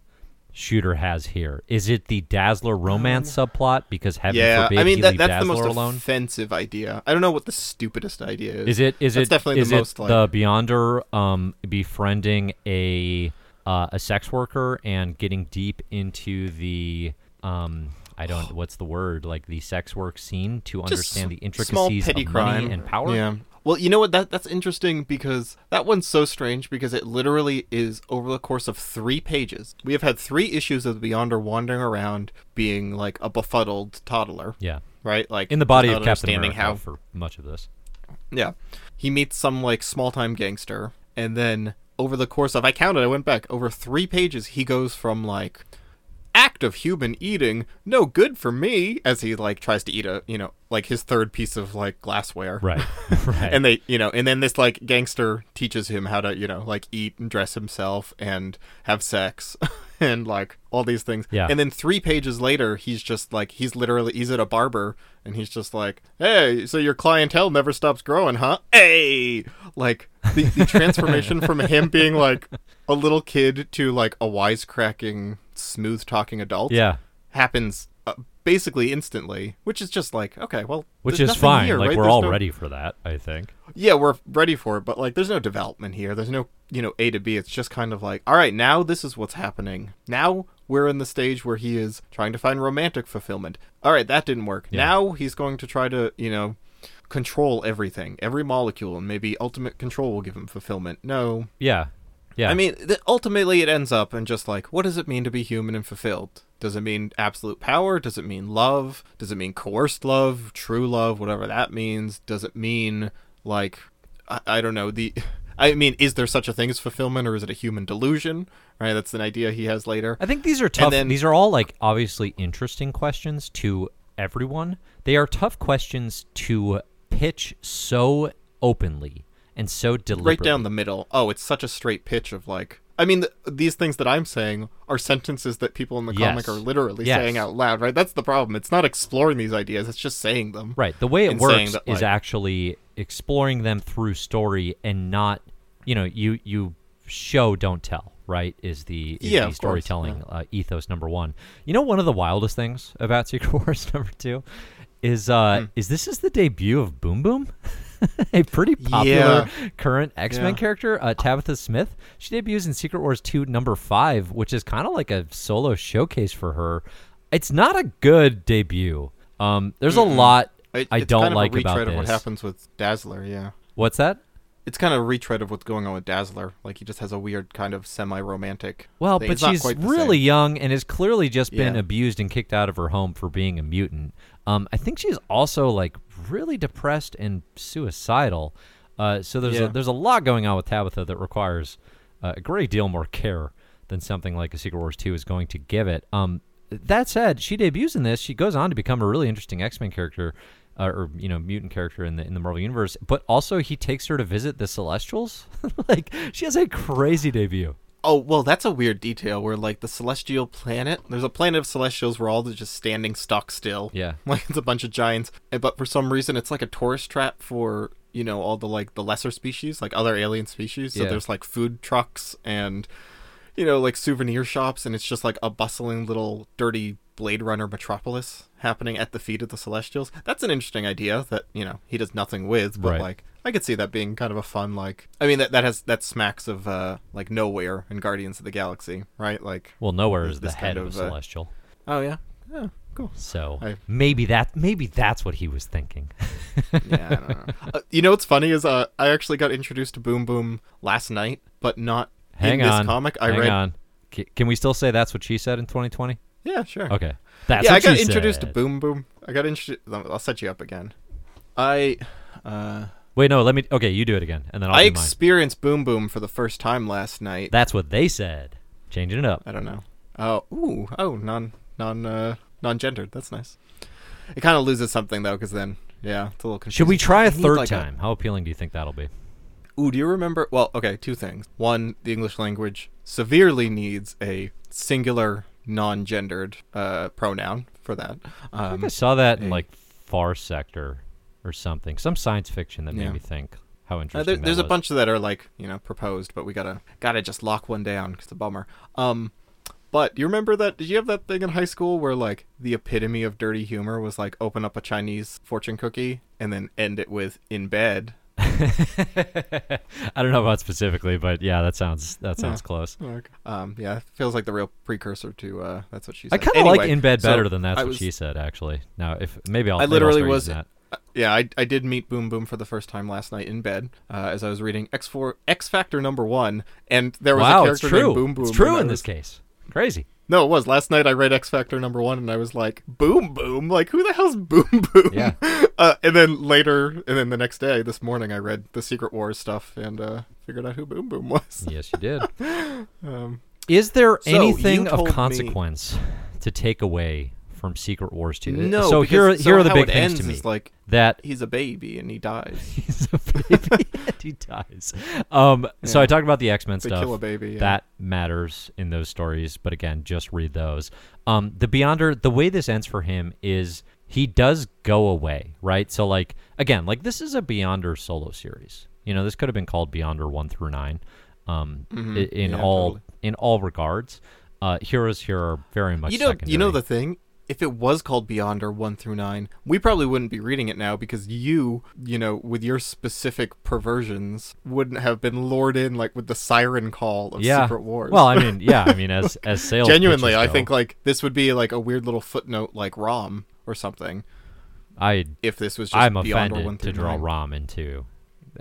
Shooter has here? Is it the Dazzler romance subplot? Because heaven Um, yeah, forbid I mean that, that's the most alone. offensive idea. I don't know what the stupidest idea is. Is it is That's it definitely is the it most like the Beyonder um, befriending a uh, a sex worker and getting deep into the um, I don't what's the word like the sex work scene to just understand the small intricacies petty of crime money and power? Yeah. Well, you know what? That that's interesting because that one's so strange because it literally is over the course of three pages. We have had three issues of the Beyonder wandering around, being like a befuddled toddler, Yeah. right? Like in the body of Captain America how for much of this. Yeah. He meets some like small time gangster and then over the course of I counted, I went back, over three pages he goes from like act of human eating, no good for me as he like tries to eat a you know, like his third piece of like glassware. Right. right. And they you know, and then this like gangster teaches him how to, you know, like eat and dress himself and have sex and like all these things. Yeah. And then three pages later he's just like he's literally he's at a barber and he's just like, Hey, so your clientele never stops growing, huh? Hey like the, the transformation from him being like a little kid to like a wisecracking, smooth talking adult yeah. happens basically instantly, which is just like, okay, well, Which is fine. here, like right? we're There's all no- ready for that, I think. yeah, we're ready for it, but like there's no development here. There's no, you know, A to B. It's just kind of like, all right, now this is what's happening. Now we're in the stage where he is trying to find romantic fulfillment. All right, that didn't work. Yeah. Now he's going to try to, you know, control everything, every molecule, and maybe ultimate control will give him fulfillment. No. Yeah. Yeah. I mean, th- ultimately it ends up in just like, what does it mean to be human and fulfilled? Does it mean absolute power? Does it mean love? Does it mean coerced love, true love, whatever that means? Does it mean like I, I don't know the I mean, is there such a thing as fulfillment, or is it a human delusion? Right, that's an idea he has later. I think these are tough. then- these are all like obviously interesting questions to everyone. They are tough questions to pitch so openly and so deliberately. right down the middle. Oh, it's such a straight pitch of like. I mean, th- these things that I'm saying are sentences that people in the comic are literally Yes. saying out loud. Right, that's the problem. It's not exploring these ideas; it's just saying them. Right. The way it works that, is like- actually exploring them through story and not, you know, you you show don't tell. Right is the is Yeah, the storytelling uh, ethos number one. You know, one of the wildest things about Secret Wars number two is uh Hmm. is this is the debut of Boom Boom, a pretty popular current X Men Yeah. character, uh, Tabitha Smith. She debuts in Secret Wars two number five, which is kind of like a solo showcase for her. It's not a good debut. Um, there's a lot It- I don't kind of like a retread about of what happens with Dazzler. Yeah. What's that? It's kind of a retread of what's going on with Dazzler. Like he just has a weird kind of semi-romantic. Well, thing. but It's she's really same. young and has clearly just been Yeah. abused and kicked out of her home for being a mutant. Um, I think she's also like really depressed and suicidal. Uh, so there's Yeah. a, there's a lot going on with Tabitha that requires uh, a great deal more care than something like a Secret Wars 2 is going to give it. Um, that said, she debuts in this. She goes on to become a really interesting X Men character, uh, or you know, mutant character in the in the Marvel universe. But also, he takes her to visit the Celestials. like she has a crazy debut. Oh well, that's a weird detail where like the celestial planet. There's a planet of celestials where all they're just standing stock still. Yeah. like it's a bunch of giants. But for some reason, it's like a tourist trap for you know all the like the lesser species, like other alien species. So Yeah. there's like food trucks and you know like souvenir shops, and it's just like a bustling little dirty Blade Runner metropolis happening at the feet of the Celestials. That's an interesting idea that you know he does nothing with, but Right. like I could see that being kind of a fun like. I mean that that has that smacks of uh like Knowhere and Guardians of the Galaxy, right? Like Well, Knowhere is the head kind of a of, uh, celestial. oh yeah, yeah, cool. So I- maybe that maybe that's what he was thinking. yeah, I don't know. Uh, you know what's funny is uh, I actually got introduced to Boom Boom last night, but not Hang in on. this comic. I hang read. on. C- can we still say that's what she said in 2020? Yeah, sure. Okay. That's yeah, what I got introduced said. to Boom Boom. I got introduced. I'll set you up again. I, uh, Wait, no, let me Okay, you do it again and then I'll I do mine. experienced Boom Boom for the first time last night. That's what they said. Changing it up. I don't know. Oh, ooh, oh, non, non, uh, non-gendered. That's nice. It kind of loses something though, because then, yeah, it's a little confusing. Should we try a third like, a- time? How appealing do you think that'll be? Ooh, do you remember? Well, okay, two things. One, the English language severely needs a singular, non-gendered uh, pronoun for that. I think Um, I saw that in like Far Sector or something. Some science fiction that made Yeah. me think how uh, interesting there, that there's a bunch of that are like you know proposed, but we gotta gotta just lock one down. 'cause it's a bummer. Um, but do you remember that? Did you have that thing in high school where like the epitome of dirty humor was like open up a Chinese fortune cookie and then end it with "in bed"? I don't know about specifically, but yeah, that sounds that sounds Yeah. close. Um, yeah, feels like the real precursor to uh, that's what she said. I kind of Anyway, like in bed so better than that's what was- she said. Actually, now if maybe I'll I I'll literally start was. uh, yeah, I, I did meet Boom Boom for the first time last night in bed uh, as I was reading X four X Factor number one, and there was wow, a character true. named Boom Boom. it's true in this case. Crazy. No, it was last night. I read X Factor number one, and I was like, "Boom Boom!" Like, who the hell's Boom Boom? Yeah. Uh, and then later, and then the next day, this morning, I read the Secret Wars stuff and uh, figured out who Boom Boom was. Yes, you did. Um, Is there So, anything of told me- consequence to take away from Secret Wars 2? no, So here, because- here are the big things ends to me. is like that he's a baby and he dies. he's a baby and he dies. Um, So I talked about the X Men stuff. kill a baby. Yeah. That matters in those stories, but again, just read those. Um, the Beyonder, the way this ends for him is he does go away, right? So like again, like this is a Beyonder solo series. You know, this could have been called Beyonder one through nine. Um, Mhm. in Yeah, all totally. in all regards, uh, heroes here are very much you know, you know the thing. If it was called Beyonder 1 through 9, we probably wouldn't be reading it now because you, you know, with your specific perversions, wouldn't have been lured in like with the siren call of yeah. Secret Wars. Well, I mean, yeah, I mean, as as sales genuinely, I go, think like this would be like a weird little footnote like ROM or something I if this was just I'm Beyonder 1 offended to draw 9. Rom into.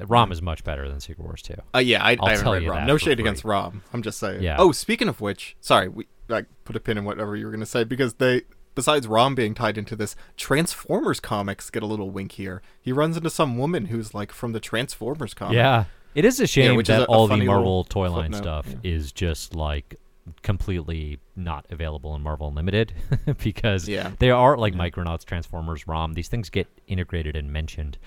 Rom is much better than Secret Wars 2. Uh, yeah, I, I'll I tell you Rom. No shade free. against Rom. I'm just saying. Yeah. Oh, speaking of which, sorry, we like put a pin in whatever you were gonna say because they, besides Rom being tied into this, Transformers comics get a little wink here. He runs into some woman who's like from the Transformers comic. Yeah. It is a shame which that a- a all the Marvel toy line stuff yeah. is just like completely not available in Marvel Unlimited because Yeah. they are like Micronauts, Transformers, ROM. These things get integrated and mentioned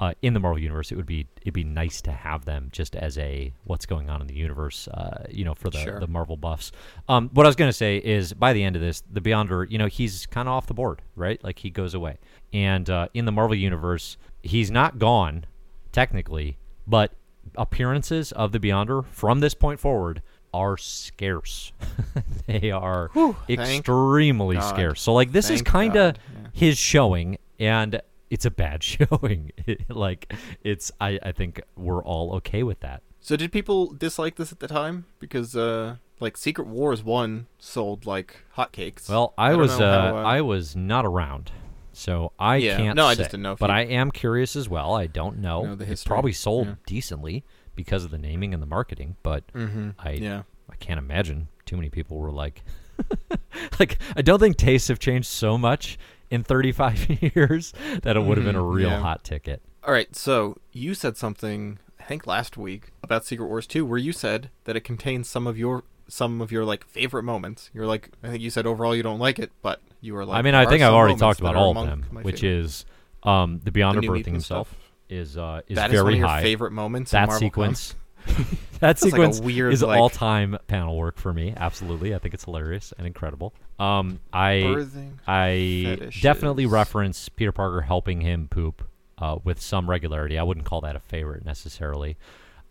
uh, in the Marvel universe. It would be it'd be nice to have them just as a what's going on in the universe, uh, you know, for the, Sure. the Marvel buffs. Um, what I was gonna say is by the end of this, the Beyonder, you know, he's kind of off the board, right? Like he goes away, and uh, in the Marvel universe, he's not gone technically, but appearances of the Beyonder from this point forward are scarce. they are thank extremely scarce. So like this is kind of yeah. his showing and it's a bad showing. like it's I I think we're all okay with that. So did people dislike this at the time? Because uh, like Secret Wars one sold like hotcakes. Well, I, don't was uh, how, uh, I was not around. So I Yeah. can't No, I just didn't know But you- I am curious as well. I don't know. Know it probably sold Yeah. decently because of the naming and the marketing, but Mhm. I yeah. I can't imagine too many people were like like I don't think tastes have changed so much in 35 years that it would have been a Mhm, real yeah. hot ticket. All right, so you said something I think last week about Secret Wars 2 where you said that it contains some of your some of your like favorite moments. You're like I think you said overall you don't like it, but you were like I mean, I think I've already talked about all of them, which favorite." is um, the Beyonder The birthing himself stuff? is uh, is That is very one of your high. favorite moments in that Marvel sequence. that That's like a sequence weird, is like- all-time panel work for me. Absolutely, I think it's hilarious and incredible. Um, I Birthing I fetishes. definitely reference Peter Parker helping him poop uh, with some regularity. I wouldn't call that a favorite necessarily.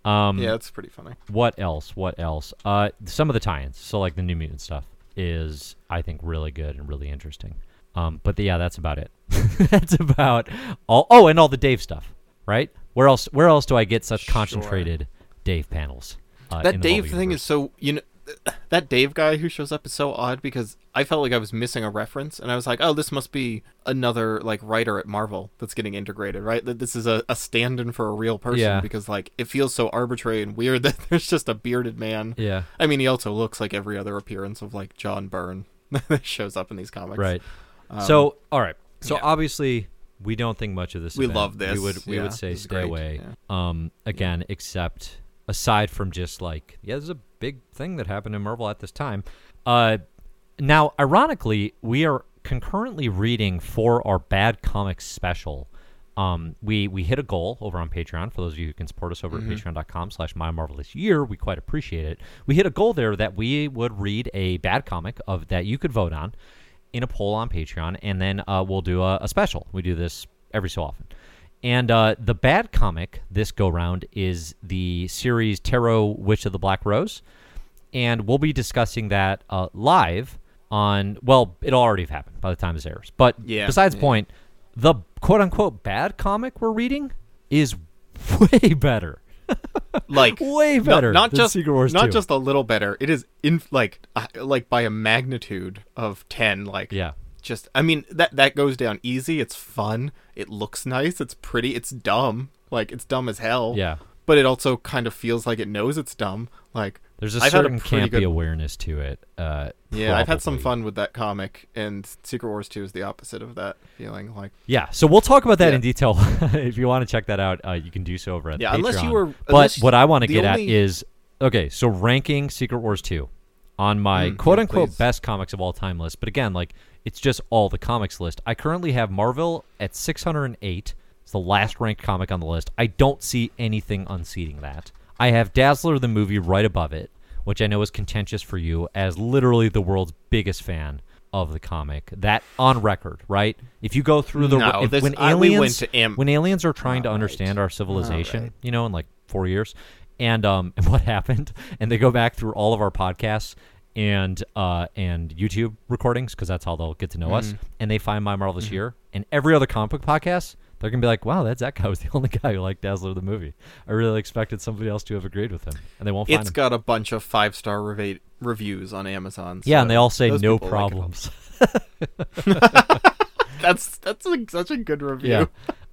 Um, Yeah, it's pretty funny. What else? What else? Uh, some of the tie-ins. So like the New Mutant stuff is I think really good and really interesting. Um, but the, yeah, that's about it. that's about all. Oh, and all the Dave stuff, right? Where else? Where else do I get such Sure. concentrated Dave panels? Uh, that Dave thing is so you know that Dave guy who shows up is so odd because I felt like I was missing a reference and I was like, oh, this must be another like writer at Marvel that's getting integrated, right? That this is a, a stand-in for a real person Yeah. because like it feels so arbitrary and weird that there's just a bearded man. Yeah. I mean, he also looks like every other appearance of like John Byrne that shows up in these comics. Right. Um, so all right. So yeah. obviously we don't think much of this. We event. love this. We would we Yeah, would say stay great. away. Um, again, except aside from just like yeah, there's a big thing that happened in Marvel at this time. Uh, now ironically, we are concurrently reading for our bad comics special. Um, we we hit a goal over on Patreon. For those of you who can support us over Mm-hmm. at patreon.com slash my marvelous year, we quite appreciate it. We hit a goal there that we would read a bad comic of that you could vote on in a poll on Patreon, and then uh, we'll do a, a special. We do this every so often. And uh, the bad comic this go round is the series Tarot Witch of the Black Rose, and we'll be discussing that uh, live on. Well, it'll already have happened by the time this airs. But Yeah, besides yeah. point, the quote unquote bad comic we're reading is way better. like Way better not just Secret Wars not 2. just a little better. It is in like uh, like by a magnitude of ten. Like Yeah. Just I mean that that goes down easy. It's fun. It looks nice. It's pretty. It's dumb. Like it's dumb as hell. Yeah. But it also kind of feels like it knows it's dumb. Like There's a I've a certain pretty campy good- awareness to it. Uh, yeah, I've had some fun with that comic, and Secret Wars Two is the opposite of that feeling. Like Yeah, so we'll talk about that Yeah. in detail. if you want to check that out, uh, you can do so over at the. Yeah, Patreon. unless you were- But what I want to get at is okay. So ranking Secret Wars two on my Mm, quote yeah, unquote please. best comics of all time list. But again, like it's just all the comics list. I currently have Marville at 608. It's the last ranked comic on the list. I don't see anything unseating that. I have Dazzler the movie right above it, which I know is contentious for you as literally the world's biggest fan of the comic. That on record, right? If you go through the No, if, this- when I- aliens to am- when aliens are trying to All right. understand our civilization, right. you know, in like four years, and um, and what happened, and they go back through all of our podcasts, and uh, and YouTube recordings because that's how they'll get to know us. And they find My Marvelous Year and every other comic book podcast. They're gonna be like, "Wow, that Zach guy was the only guy who liked Dazzler the movie. I really expected somebody else to have agreed with him, and they won't find It's him." got a bunch of five star reva- reviews on Amazon. yeah, and they all say no problems. That's that's a, such a good review. Yeah.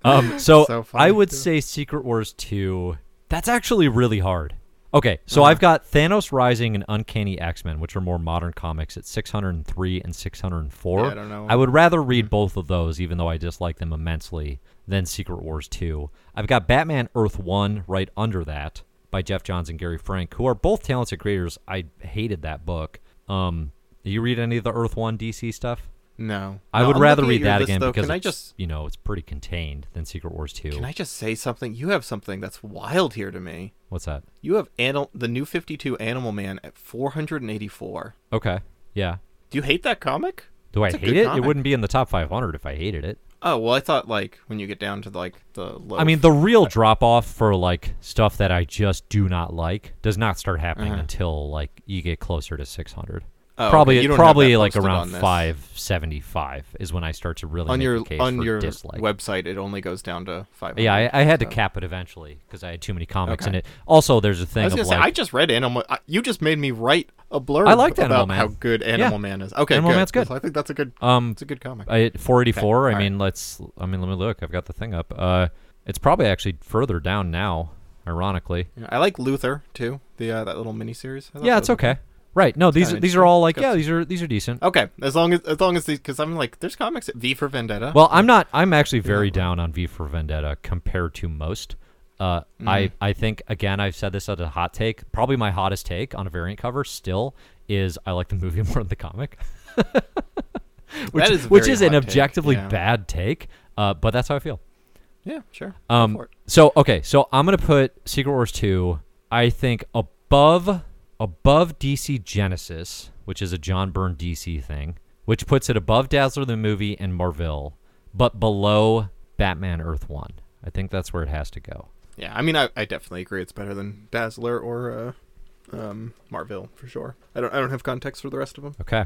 Um, so, So I would too. say Secret Wars 2. That's actually really hard. Okay, so Uh-huh. I've got Thanos Rising and Uncanny X Men, which are more modern comics at 603 and 604. Yeah, I don't know. I would rather read both of those, even though I dislike them immensely, than Secret Wars 2. I've got Batman Earth 1 right under that by Geoff Johns and Gary Frank, who are both talented creators. I hated that book. Um, do you read any of the Earth 1 DC stuff? No, I No, would I'm rather read that list, again though. because can I it's, just you know it's pretty contained than Secret Wars 2. can I just say something? You have something that's wild here to me. What's that? You have animal the new Fifty Two Animal Man at 484. Okay. Yeah. Do you hate that comic? Do I It's hate it? It wouldn't be in the top 500 if I hated it. Oh well, I thought like when you get down to like the. I mean, the real drop off for like stuff that I just do not like does not start happening Uh-huh. until like you get closer to 600. Oh, okay, probably don't probably like around 575 is when I start to really on your on your dislike. website. It only goes down to 500. yeah, I, I had to cap it eventually because I had too many comics Okay. in it. Also, there's a thing I was gonna like say I just read Animal. You just made me write a blurb I liked about Animal Man. how good Animal Yeah. Man is. Okay, Animal good. Man's good. I think that's a good. um It's a good comic. I, 484. Okay, I mean, let's. I mean, let me look. I've got the thing up. Uh, it's probably actually further down now. Ironically, Yeah, I like Luthor too. The uh, that little miniseries. Yeah, it's okay. Right? No, these these are all like yeah, these are these are decent. Okay, as long as as long as these because I'm like there's comics at V for Vendetta. Well, I'm not. I'm actually very down on V for Vendetta compared to most. Uh, Mm-hmm. I I think again I've said this as a hot take. Probably my hottest take on a variant cover still is I like the movie more than the comic. which That is which is an hot take, objectively yeah. bad take. Uh, but that's how I feel. yeah, sure. Um, so okay, so I'm gonna put Secret Wars two. I think above above DC Genesis, which is a John Byrne DC thing, which puts it above Dazzler the movie and Marville, but below Batman Earth one. I think that's where it has to go. Yeah, I mean I, I definitely agree it's better than Dazzler or uh, um, Marville for sure. I don't I don't have context for the rest of them. Okay,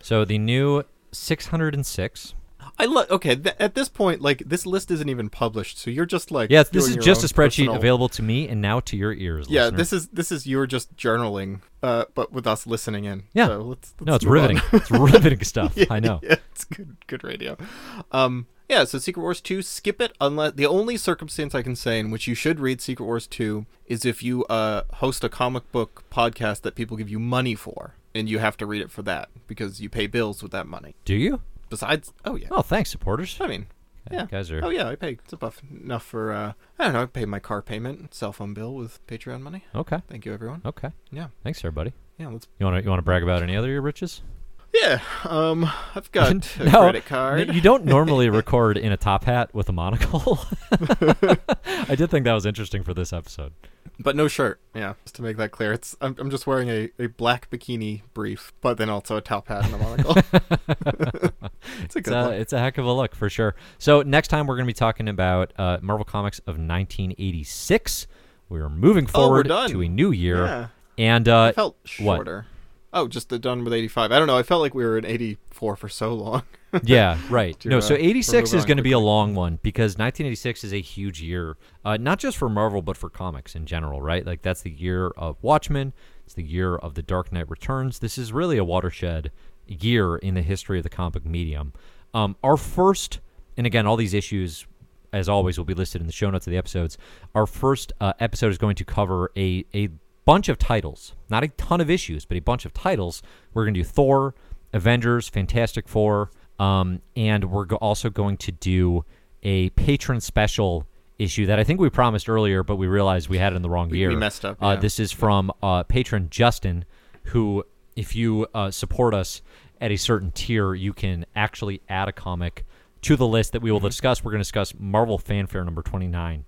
so the new 606. I lo- okay th- at this point like this list isn't even published, so you're just like Yes, this is just a spreadsheet personal- available to me and now to your ears. Yeah, listener. this is this is you're just journaling, uh, but with us listening in. Yeah. so let's, let's no, it's riveting. it's riveting stuff. Yeah, I know. Yeah, it's good good radio. Um yeah, so Secret Wars 2, skip it unless the only circumstance I can say in which you should read Secret Wars 2 is if you uh host a comic book podcast that people give you money for and you have to read it for that because you pay bills with that money. Do you? Besides, oh yeah. Oh, thanks, supporters. I mean, Yeah, guys are- Oh yeah, I pay it's above enough for uh I don't know, I pay my car payment, cell phone bill with Patreon money. Okay. Thank you everyone. Okay. Yeah. Thanks, everybody. Yeah, let's You want to you want to brag about any other of your riches? Yeah, um, I've got a No, credit card. You don't normally record in a top hat with a monocle. I did think that was interesting for this episode. But no shirt. Yeah, just to make that clear, it's I'm, I'm just wearing a, a black bikini brief, but then also a top hat and a monocle. It's a It's a, it's a heck of a look for sure. So next time we're going to be talking about uh, Marvel Comics of 1986. We're moving Oh, forward done. to a new year, Yeah, and uh, felt what? shorter. Oh, just the done with 85. I don't know. I felt like we were in 84 for so long. yeah, right. To, no, uh, so 86 is going to be a long one because 1986 is a huge year, uh, not just for Marvel but for comics in general, right? Like that's the year of Watchmen. It's the year of The Dark Knight Returns. This is really a watershed year in the history of the comic medium. Um, our first, and again, all these issues, as always, will be listed in the show notes of the episodes. Our first uh, episode is going to cover a a bunch of titles, not a ton of issues, but a bunch of titles. We're going to do Thor, Avengers, Fantastic Four, um, and we're go- also going to do a patron special issue that I think we promised earlier, but we realized we had it in the wrong We- year. we messed up, Uh, yeah. this is from uh, patron Justin, who, if you uh, support us at a certain tier, you can actually add a comic to the list that we Mm-hmm. will discuss. We're going to discuss Marvel Fanfare number 29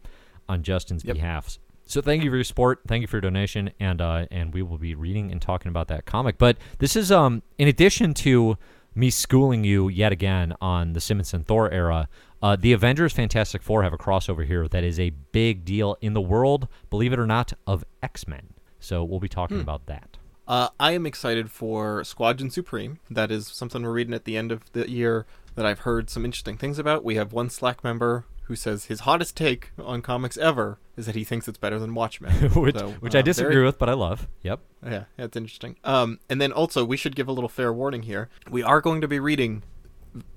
on Justin's Yep. behalf. So thank you for your support. Thank you for your donation, and uh, and we will be reading and talking about that comic. But this is um in addition to me schooling you yet again on the Simonson Thor era. Uh, the Avengers Fantastic Four have a crossover here that is a big deal in the world, believe it or not, of X Men. So we'll be talking Hmm. about that. Uh, I am excited for Squadron Supreme. That is something we're reading at the end of the year that I've heard some interesting things about. We have one Slack member who says his hottest take on comics ever is that he thinks it's better than Watchmen. which So, which uh, I disagree very- with, but I love. Yep. Yeah, that's interesting. Um, and then also we should give a little fair warning here. We are going to be reading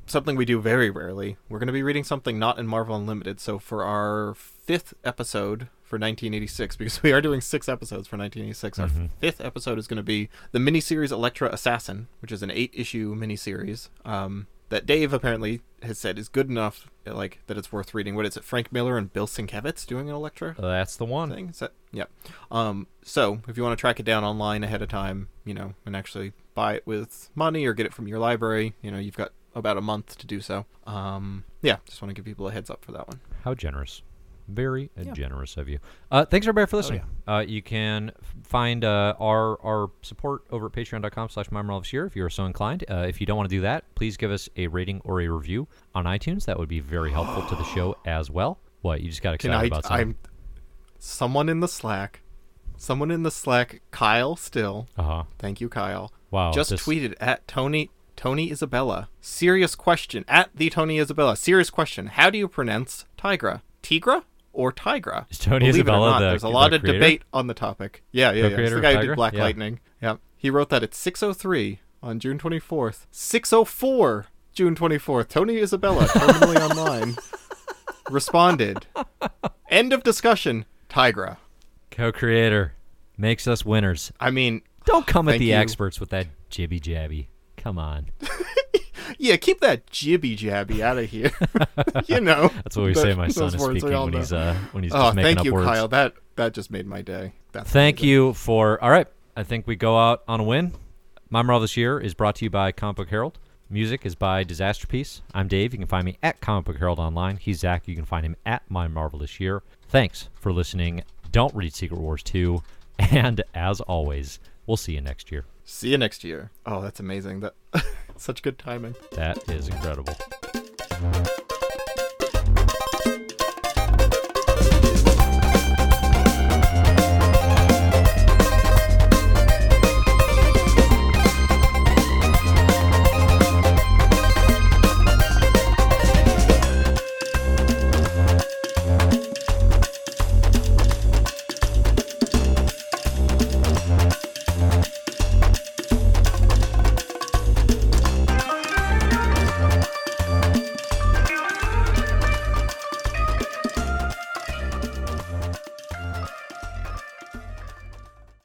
something we do very rarely. We're going to be reading something not in Marvel Unlimited. So for our fifth episode for 1986, because we are doing six episodes for 1986, our fifth episode is going to be the miniseries Elektra Assassin, which is an eight-issue miniseries um, that Dave apparently has said is good enough, like that it's worth reading. What is it? Frank Miller and Bill Sienkiewicz doing an Elektra That's the one. thing. Is that yeah? Um, so if you want to track it down online ahead of time, you know, and actually buy it with money or get it from your library, you know, you've got about a month to do so. Um, yeah, just want to give people a heads up for that one. How generous. Very Yeah. Oh, generous of you. Uh, thanks everybody for listening. uh, you can f- find uh, our our support over at patreon.com slash my marvelous year if you're so inclined. Uh, if you don't want to do that, please give us a rating or a review on iTunes. That would be very helpful to the show as well. What, you just got excited I? about something? I'm someone in the Slack. Someone in the Slack, Kyle Still. Uh-huh. Thank you, Kyle. Wow. just this- tweeted at Tony Tony Isabella. Serious question at the Tony Isabella. Serious question. How do you pronounce Tigra? Tigra or Tigra? Is Tony Believe Isabella it or not, the- there's a the lot of creator? debate on the topic. Yeah, yeah, yeah. It's the guy who did Black Yeah. Lightning. Yeah. He wrote that at 6:03 on June 24th. 6:04 June 24th. Tony Isabella, terminally online, responded. End of discussion. Tigra. co-creator makes us winners. I mean, Don't come at the you. experts with that jibby jabby. Come on. Yeah, keep that jibby jabby out of here. you know. That's what we that- say my son is speaking when know. he's uh when he's Oh, just making thank up you, words. Kyle. That that just made my day. That's Thank amazing. you for. All right, I think we go out on a win. My Marvelous Year is brought to you by Comic Book Herald. Music is by Disaster Piece. I'm Dave. You can find me at Comic Book Herald online. He's Zach. You can find him at My Marvelous Year. Thanks for listening. Don't read Secret Wars 2. And as always, we'll see you next year. See you next year. Oh, that's amazing. That such good timing. That is incredible.